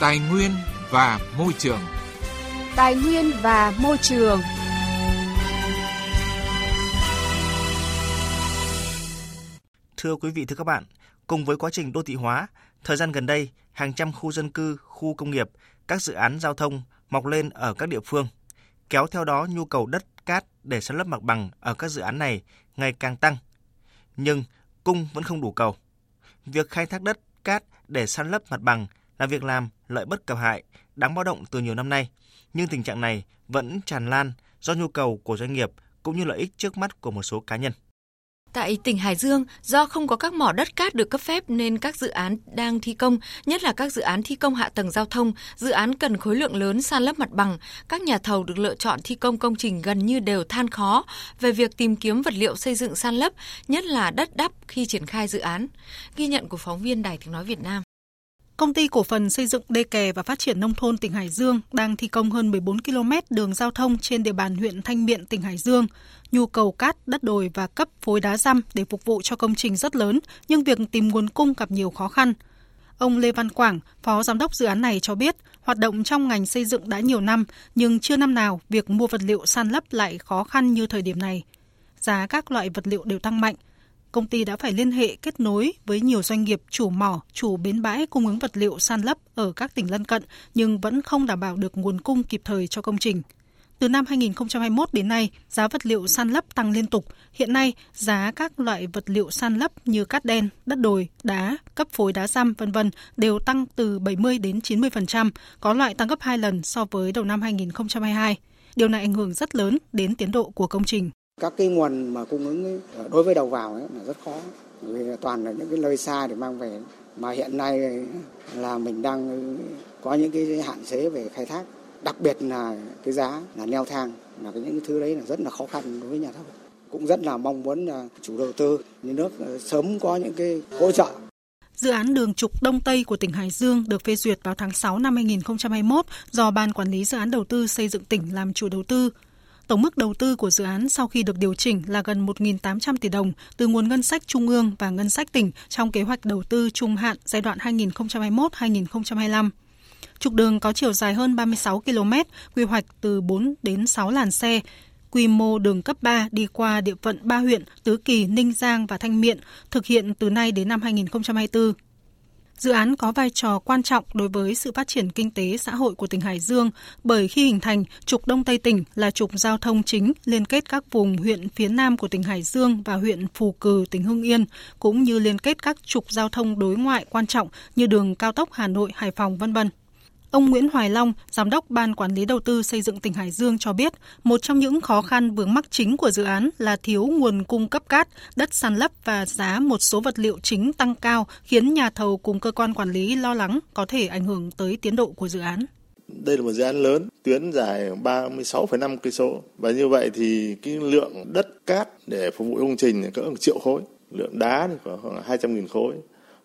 Tài nguyên và môi trường. Tài nguyên và môi trường. Thưa quý vị thưa các bạn, cùng với quá trình đô thị hóa, thời gian gần đây, hàng trăm khu dân cư, khu công nghiệp, các dự án giao thông mọc lên ở các địa phương. Kéo theo đó nhu cầu đất cát để san lấp mặt bằng ở các dự án này ngày càng tăng. Nhưng cung vẫn không đủ cầu. Việc khai thác đất cát để san lấp mặt bằng là việc làm lợi bất cập hại, đáng báo động từ nhiều năm nay. Nhưng tình trạng này vẫn tràn lan do nhu cầu của doanh nghiệp cũng như lợi ích trước mắt của một số cá nhân. Tại tỉnh Hải Dương, do không có các mỏ đất cát được cấp phép nên các dự án đang thi công, nhất là các dự án thi công hạ tầng giao thông, dự án cần khối lượng lớn san lấp mặt bằng, các nhà thầu được lựa chọn thi công công trình gần như đều than khó về việc tìm kiếm vật liệu xây dựng san lấp, nhất là đất đắp khi triển khai dự án. Ghi nhận của phóng viên Đài Tiếng Nói Việt Nam. Công ty cổ phần xây dựng đê kè và phát triển nông thôn tỉnh Hải Dương đang thi công hơn 14 km đường giao thông trên địa bàn huyện Thanh Miện, tỉnh Hải Dương. Nhu cầu cát, đất đồi và cấp phối đá răm để phục vụ cho công trình rất lớn, nhưng việc tìm nguồn cung gặp nhiều khó khăn. Ông Lê Văn Quảng, Phó Giám đốc dự án này cho biết, hoạt động trong ngành xây dựng đã nhiều năm, nhưng chưa năm nào việc mua vật liệu san lấp lại khó khăn như thời điểm này. Giá các loại vật liệu đều tăng mạnh, công ty đã phải liên hệ kết nối với nhiều doanh nghiệp chủ mỏ, chủ bến bãi cung ứng vật liệu san lấp ở các tỉnh lân cận nhưng vẫn không đảm bảo được nguồn cung kịp thời cho công trình. Từ năm 2021 đến nay, giá vật liệu san lấp tăng liên tục. Hiện nay, giá các loại vật liệu san lấp như cát đen, đất đồi, đá, cấp phối đá răm vân vân đều tăng từ 70 đến 90%, có loại tăng gấp 2 lần so với đầu năm 2022. Điều này ảnh hưởng rất lớn đến tiến độ của công trình các cái nguồn mà cung ứng ấy, ờ, đối với đầu vào ấy là rất khó. Vì toàn là những cái nơi xa để mang về. Mà hiện nay là mình đang ờ, có những cái hạn chế về khai thác. Đặc biệt là cái giá là neo thang là cái những cái thứ đấy là rất là khó khăn đối với nhà thầu. Cũng rất là mong muốn là chủ đầu tư nhà nước ờ, sớm có những cái hỗ trợ. Dự án đường trục Đông Tây của tỉnh Hải Dương được phê duyệt vào tháng 6 năm 2021 do Ban Quản lý Dự án Đầu tư xây dựng tỉnh làm chủ đầu tư. Tổng mức đầu tư của dự án sau khi được điều chỉnh là gần 1.800 tỷ đồng từ nguồn ngân sách trung ương và ngân sách tỉnh trong kế hoạch đầu tư trung hạn giai đoạn 2021-2025. Trục đường có chiều dài hơn 36 km, quy hoạch từ 4 đến 6 làn xe, quy mô đường cấp 3 đi qua địa phận ba huyện Tứ Kỳ, Ninh Giang và Thanh Miện, thực hiện từ nay đến năm 2024. Dự án có vai trò quan trọng đối với sự phát triển kinh tế xã hội của tỉnh Hải Dương bởi khi hình thành, trục Đông Tây tỉnh là trục giao thông chính liên kết các vùng huyện phía Nam của tỉnh Hải Dương và huyện Phù Cử, tỉnh Hưng Yên, cũng như liên kết các trục giao thông đối ngoại quan trọng như đường cao tốc Hà Nội, Hải Phòng, vân vân. Ông Nguyễn Hoài Long, Giám đốc Ban Quản lý Đầu tư xây dựng tỉnh Hải Dương cho biết, một trong những khó khăn vướng mắc chính của dự án là thiếu nguồn cung cấp cát, đất sàn lấp và giá một số vật liệu chính tăng cao khiến nhà thầu cùng cơ quan quản lý lo lắng có thể ảnh hưởng tới tiến độ của dự án. Đây là một dự án lớn, tuyến dài 36,5 cây số và như vậy thì cái lượng đất cát để phục vụ công trình cỡ 1 triệu khối, lượng đá thì khoảng 200.000 khối.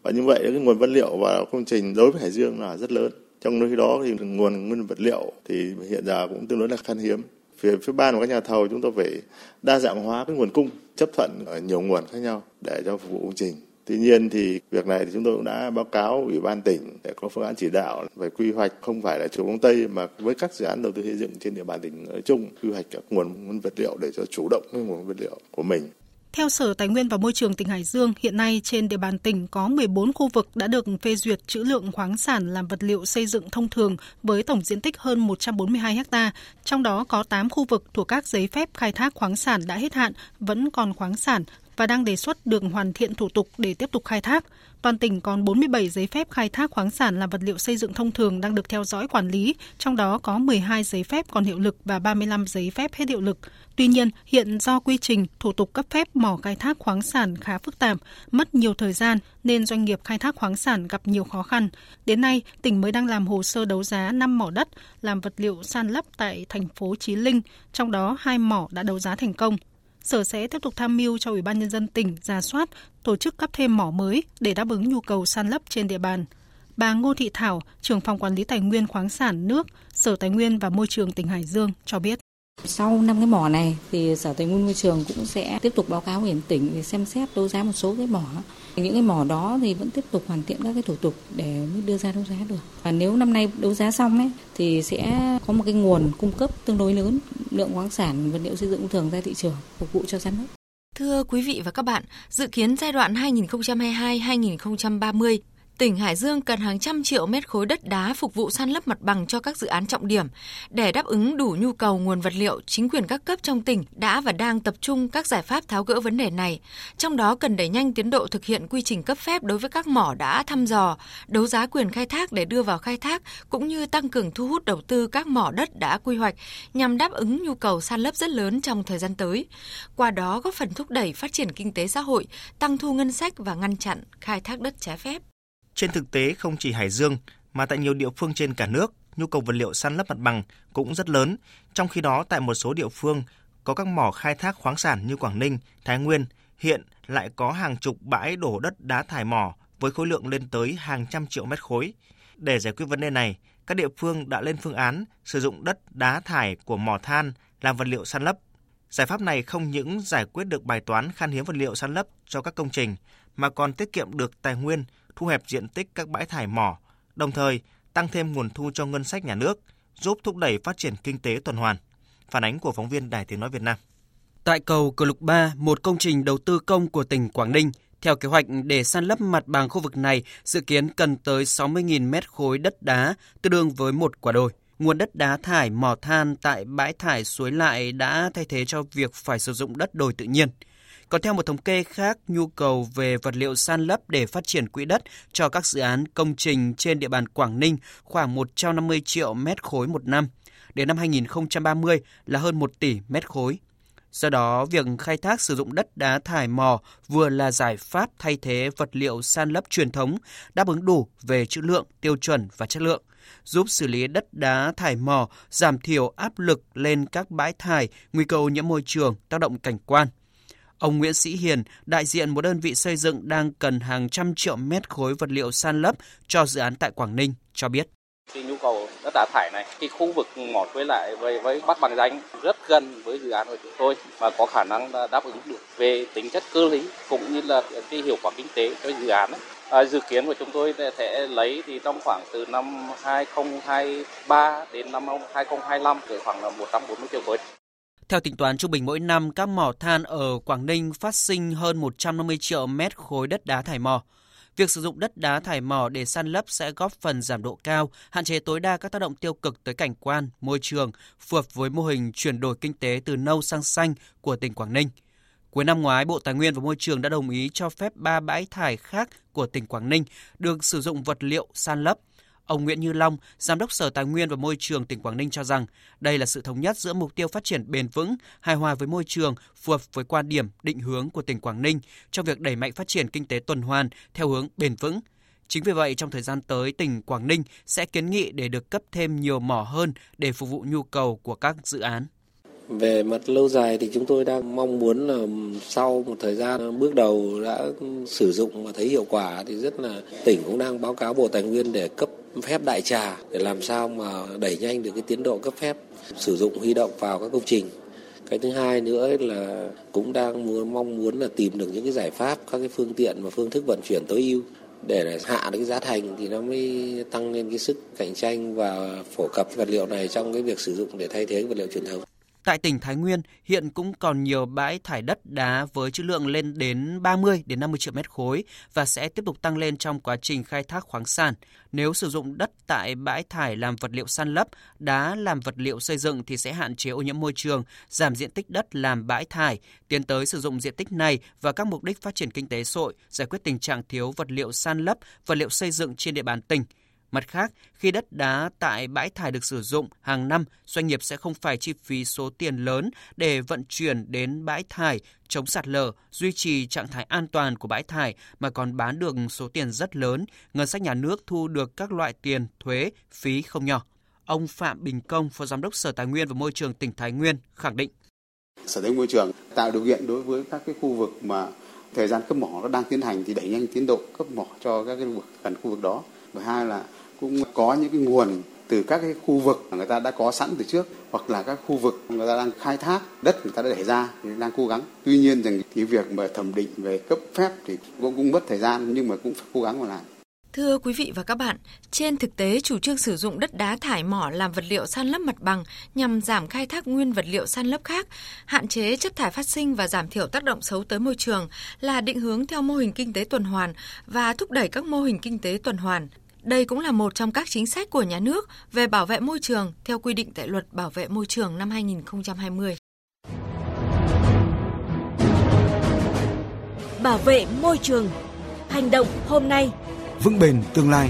Và như vậy cái nguồn vật liệu vào công trình đối với Hải Dương là rất lớn trong khi đó thì nguồn nguyên vật liệu thì hiện giờ cũng tương đối là khan hiếm phía phía ban của các nhà thầu chúng tôi phải đa dạng hóa cái nguồn cung, chấp thuận ở nhiều nguồn khác nhau để cho phục vụ công trình Tuy nhiên thì việc này thì chúng tôi cũng đã báo cáo ủy ban tỉnh để có phương án chỉ đạo về quy hoạch không phải là chủ đông tây mà với các dự án đầu tư xây dựng trên địa bàn tỉnh nói chung, quy hoạch các nguồn nguyên vật liệu để cho chủ động cái nguồn vật liệu của mình. Theo Sở Tài nguyên và Môi trường tỉnh Hải Dương, hiện nay trên địa bàn tỉnh có 14 khu vực đã được phê duyệt trữ lượng khoáng sản làm vật liệu xây dựng thông thường với tổng diện tích hơn 142 ha, trong đó có 8 khu vực thuộc các giấy phép khai thác khoáng sản đã hết hạn, vẫn còn khoáng sản và đang đề xuất được hoàn thiện thủ tục để tiếp tục khai thác. Toàn tỉnh còn 47 giấy phép khai thác khoáng sản làm vật liệu xây dựng thông thường đang được theo dõi quản lý, trong đó có 12 giấy phép còn hiệu lực và 35 giấy phép hết hiệu lực. Tuy nhiên, hiện do quy trình, thủ tục cấp phép mỏ khai thác khoáng sản khá phức tạp, mất nhiều thời gian nên doanh nghiệp khai thác khoáng sản gặp nhiều khó khăn. Đến nay, tỉnh mới đang làm hồ sơ đấu giá 5 mỏ đất làm vật liệu san lấp tại thành phố Chí Linh, trong đó hai mỏ đã đấu giá thành công. Sở sẽ tiếp tục tham mưu cho Ủy ban Nhân dân tỉnh ra soát, tổ chức cấp thêm mỏ mới để đáp ứng nhu cầu san lấp trên địa bàn. Bà Ngô Thị Thảo, trưởng phòng quản lý tài nguyên khoáng sản nước, Sở Tài nguyên và Môi trường tỉnh Hải Dương cho biết. Sau năm cái mỏ này thì Sở Tài nguyên Môi trường cũng sẽ tiếp tục báo cáo huyện tỉnh để xem xét đấu giá một số cái mỏ. Những cái mỏ đó thì vẫn tiếp tục hoàn thiện các cái thủ tục để mới đưa ra đấu giá được. Và nếu năm nay đấu giá xong ấy thì sẽ có một cái nguồn cung cấp tương đối lớn lượng khoáng sản vật liệu xây dựng thường ra thị trường phục vụ cho sản nước. Thưa quý vị và các bạn, dự kiến giai đoạn 2022-2030 tỉnh Hải Dương cần hàng trăm triệu mét khối đất đá phục vụ san lấp mặt bằng cho các dự án trọng điểm. Để đáp ứng đủ nhu cầu nguồn vật liệu, chính quyền các cấp trong tỉnh đã và đang tập trung các giải pháp tháo gỡ vấn đề này. Trong đó cần đẩy nhanh tiến độ thực hiện quy trình cấp phép đối với các mỏ đã thăm dò, đấu giá quyền khai thác để đưa vào khai thác, cũng như tăng cường thu hút đầu tư các mỏ đất đã quy hoạch nhằm đáp ứng nhu cầu san lấp rất lớn trong thời gian tới. Qua đó góp phần thúc đẩy phát triển kinh tế xã hội, tăng thu ngân sách và ngăn chặn khai thác đất trái phép. Trên thực tế, không chỉ Hải Dương mà tại nhiều địa phương trên cả nước, nhu cầu vật liệu san lấp mặt bằng cũng rất lớn. Trong khi đó, tại một số địa phương có các mỏ khai thác khoáng sản như Quảng Ninh, Thái Nguyên, hiện lại có hàng chục bãi đổ đất đá thải mỏ với khối lượng lên tới hàng trăm triệu mét khối. Để giải quyết vấn đề này, các địa phương đã lên phương án sử dụng đất đá thải của mỏ than làm vật liệu san lấp. Giải pháp này không những giải quyết được bài toán khan hiếm vật liệu san lấp cho các công trình, mà còn tiết kiệm được tài nguyên thu hẹp diện tích các bãi thải mỏ, đồng thời tăng thêm nguồn thu cho ngân sách nhà nước, giúp thúc đẩy phát triển kinh tế tuần hoàn. Phản ánh của phóng viên Đài Tiếng Nói Việt Nam. Tại cầu cửa Lục 3, một công trình đầu tư công của tỉnh Quảng Ninh, theo kế hoạch để san lấp mặt bằng khu vực này dự kiến cần tới 60.000 mét khối đất đá, tương đương với một quả đồi. Nguồn đất đá thải mỏ than tại bãi thải suối lại đã thay thế cho việc phải sử dụng đất đồi tự nhiên – còn theo một thống kê khác, nhu cầu về vật liệu san lấp để phát triển quỹ đất cho các dự án công trình trên địa bàn Quảng Ninh khoảng 150 triệu mét khối một năm. Đến năm 2030 là hơn 1 tỷ mét khối. Do đó, việc khai thác sử dụng đất đá thải mỏ vừa là giải pháp thay thế vật liệu san lấp truyền thống, đáp ứng đủ về chữ lượng, tiêu chuẩn và chất lượng, giúp xử lý đất đá thải mỏ, giảm thiểu áp lực lên các bãi thải, nguy cơ nhiễm môi trường, tác động cảnh quan – Ông Nguyễn Sĩ Hiền, đại diện một đơn vị xây dựng đang cần hàng trăm triệu mét khối vật liệu san lấp cho dự án tại Quảng Ninh, cho biết. Cái nhu cầu đất đá thải này, cái khu vực mỏ với lại với, với bắt bằng danh rất gần với dự án của chúng tôi và có khả năng đáp ứng được về tính chất cơ lý cũng như là cái hiệu quả kinh tế cho dự án. À, dự kiến của chúng tôi sẽ lấy thì trong khoảng từ năm 2023 đến năm 2025 cỡ khoảng là 140 triệu khối. Theo tính toán trung bình mỗi năm, các mỏ than ở Quảng Ninh phát sinh hơn 150 triệu mét khối đất đá thải mỏ. Việc sử dụng đất đá thải mỏ để san lấp sẽ góp phần giảm độ cao, hạn chế tối đa các tác động tiêu cực tới cảnh quan, môi trường, phù hợp với mô hình chuyển đổi kinh tế từ nâu sang xanh của tỉnh Quảng Ninh. Cuối năm ngoái, Bộ Tài nguyên và Môi trường đã đồng ý cho phép ba bãi thải khác của tỉnh Quảng Ninh được sử dụng vật liệu san lấp – Ông Nguyễn Như Long, Giám đốc Sở Tài nguyên và Môi trường tỉnh Quảng Ninh cho rằng đây là sự thống nhất giữa mục tiêu phát triển bền vững, hài hòa với môi trường, phù hợp với quan điểm, định hướng của tỉnh Quảng Ninh trong việc đẩy mạnh phát triển kinh tế tuần hoàn theo hướng bền vững. Chính vì vậy, trong thời gian tới, tỉnh Quảng Ninh sẽ kiến nghị để được cấp thêm nhiều mỏ hơn để phục vụ nhu cầu của các dự án. Về mặt lâu dài thì chúng tôi đang mong muốn là sau một thời gian bước đầu đã sử dụng và thấy hiệu quả thì rất là tỉnh cũng đang báo cáo Bộ Tài nguyên để cấp phép đại trà để làm sao mà đẩy nhanh được cái tiến độ cấp phép sử dụng, huy động vào các công trình. Cái thứ hai nữa là cũng đang muốn, mong muốn là tìm được những cái giải pháp, các cái phương tiện và phương thức vận chuyển tối ưu để hạ được cái giá thành thì nó mới tăng lên cái sức cạnh tranh và phổ cập vật liệu này trong cái việc sử dụng để thay thế vật liệu truyền thống. Tại tỉnh Thái Nguyên, hiện cũng còn nhiều bãi thải đất đá với trữ lượng lên đến 30 đến 50 triệu mét khối và sẽ tiếp tục tăng lên trong quá trình khai thác khoáng sản. Nếu sử dụng đất tại bãi thải làm vật liệu san lấp, đá làm vật liệu xây dựng thì sẽ hạn chế ô nhiễm môi trường, giảm diện tích đất làm bãi thải, tiến tới sử dụng diện tích này và các mục đích phát triển kinh tế xã hội, giải quyết tình trạng thiếu vật liệu san lấp, vật liệu xây dựng trên địa bàn tỉnh Mặt khác, khi đất đá tại bãi thải được sử dụng hàng năm, doanh nghiệp sẽ không phải chi phí số tiền lớn để vận chuyển đến bãi thải, chống sạt lở, duy trì trạng thái an toàn của bãi thải mà còn bán được số tiền rất lớn, ngân sách nhà nước thu được các loại tiền, thuế, phí không nhỏ. Ông Phạm Bình Công, Phó Giám đốc Sở Tài nguyên và Môi trường tỉnh Thái Nguyên khẳng định. Sở Tài nguyên Môi trường tạo điều kiện đối với các cái khu vực mà thời gian cấp mỏ nó đang tiến hành thì đẩy nhanh tiến độ cấp mỏ cho các cái vực gần khu vực đó. Và hai là cũng có những cái nguồn từ các cái khu vực mà người ta đã có sẵn từ trước hoặc là các khu vực người ta đang khai thác đất người ta đã để ra thì đang cố gắng tuy nhiên rằng cái việc mà thẩm định về cấp phép thì cũng, cũng mất thời gian nhưng mà cũng phải cố gắng mà làm Thưa quý vị và các bạn, trên thực tế chủ trương sử dụng đất đá thải mỏ làm vật liệu san lấp mặt bằng nhằm giảm khai thác nguyên vật liệu san lấp khác, hạn chế chất thải phát sinh và giảm thiểu tác động xấu tới môi trường là định hướng theo mô hình kinh tế tuần hoàn và thúc đẩy các mô hình kinh tế tuần hoàn. Đây cũng là một trong các chính sách của nhà nước về bảo vệ môi trường theo quy định tại Luật Bảo vệ môi trường năm 2020. Bảo vệ môi trường. Hành động hôm nay vững bền tương lai.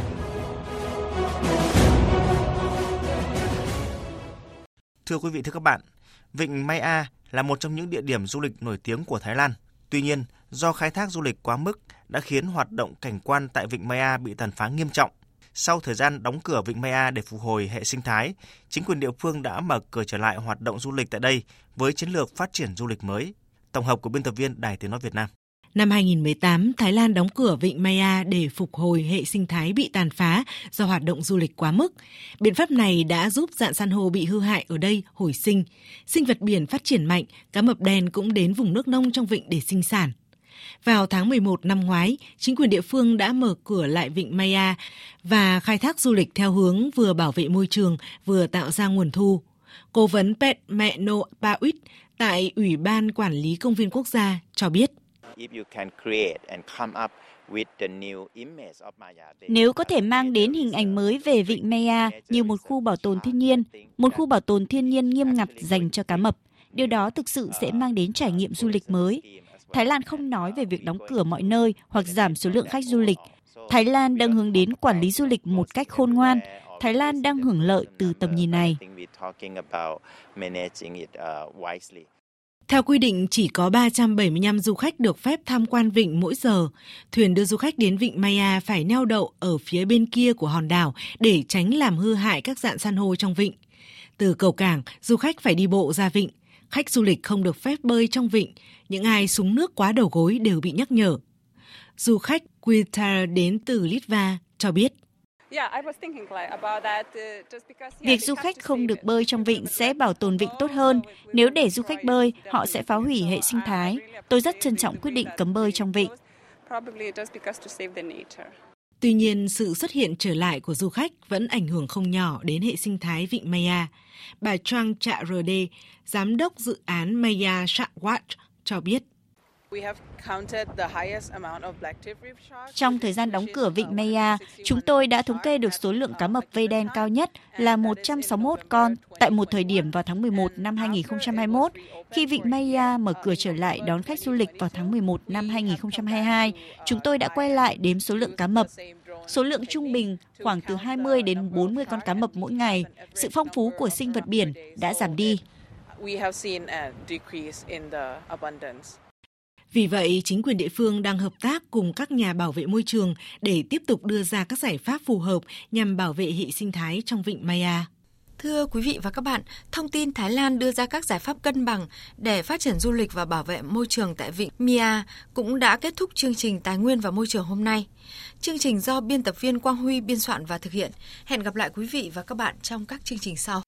Thưa quý vị thưa các bạn, Vịnh Mai A là một trong những địa điểm du lịch nổi tiếng của Thái Lan. Tuy nhiên, do khai thác du lịch quá mức đã khiến hoạt động cảnh quan tại Vịnh Mai A bị tàn phá nghiêm trọng. Sau thời gian đóng cửa Vịnh Mai A để phục hồi hệ sinh thái, chính quyền địa phương đã mở cửa trở lại hoạt động du lịch tại đây với chiến lược phát triển du lịch mới. Tổng hợp của biên tập viên Đài Tiếng Nói Việt Nam. Năm 2018, Thái Lan đóng cửa vịnh Maya để phục hồi hệ sinh thái bị tàn phá do hoạt động du lịch quá mức. Biện pháp này đã giúp dạng san hô bị hư hại ở đây hồi sinh. Sinh vật biển phát triển mạnh, cá mập đen cũng đến vùng nước nông trong vịnh để sinh sản. Vào tháng 11 năm ngoái, chính quyền địa phương đã mở cửa lại vịnh Maya và khai thác du lịch theo hướng vừa bảo vệ môi trường, vừa tạo ra nguồn thu. Cố vấn Pet Meno Pauit tại Ủy ban Quản lý Công viên Quốc gia cho biết. Nếu có thể mang đến hình ảnh mới về vịnh Maya như một khu bảo tồn thiên nhiên, một khu bảo tồn thiên nhiên nghiêm ngặt dành cho cá mập, điều đó thực sự sẽ mang đến trải nghiệm du lịch mới. Thái Lan không nói về việc đóng cửa mọi nơi hoặc giảm số lượng khách du lịch. Thái Lan đang hướng đến quản lý du lịch một cách khôn ngoan. Thái Lan đang hưởng lợi từ tầm nhìn này. Theo quy định, chỉ có 375 du khách được phép tham quan vịnh mỗi giờ. Thuyền đưa du khách đến vịnh Maya phải neo đậu ở phía bên kia của hòn đảo để tránh làm hư hại các dạng san hô trong vịnh. Từ cầu cảng, du khách phải đi bộ ra vịnh. Khách du lịch không được phép bơi trong vịnh. Những ai súng nước quá đầu gối đều bị nhắc nhở. Du khách Quitar đến từ Litva cho biết. Việc du khách không được bơi trong vịnh sẽ bảo tồn vịnh tốt hơn. Nếu để du khách bơi, họ sẽ phá hủy hệ sinh thái. Tôi rất trân trọng quyết định cấm bơi trong vịnh. Tuy nhiên, sự xuất hiện trở lại của du khách vẫn ảnh hưởng không nhỏ đến hệ sinh thái vịnh Maya. Bà Trang Trạ RD, giám đốc dự án Maya Shark Watch, cho biết. Trong thời gian đóng cửa vịnh Maya, chúng tôi đã thống kê được số lượng cá mập vây đen cao nhất là 161 con tại một thời điểm vào tháng 11 năm 2021. Khi vịnh Maya mở cửa trở lại đón khách du lịch vào tháng 11 năm 2022, chúng tôi đã quay lại đếm số lượng cá mập. Số lượng trung bình khoảng từ 20 đến 40 con cá mập mỗi ngày. Sự phong phú của sinh vật biển đã giảm đi. Vì vậy, chính quyền địa phương đang hợp tác cùng các nhà bảo vệ môi trường để tiếp tục đưa ra các giải pháp phù hợp nhằm bảo vệ hệ sinh thái trong vịnh Maya. Thưa quý vị và các bạn, thông tin Thái Lan đưa ra các giải pháp cân bằng để phát triển du lịch và bảo vệ môi trường tại vịnh Mia cũng đã kết thúc chương trình Tài nguyên và Môi trường hôm nay. Chương trình do biên tập viên Quang Huy biên soạn và thực hiện. Hẹn gặp lại quý vị và các bạn trong các chương trình sau.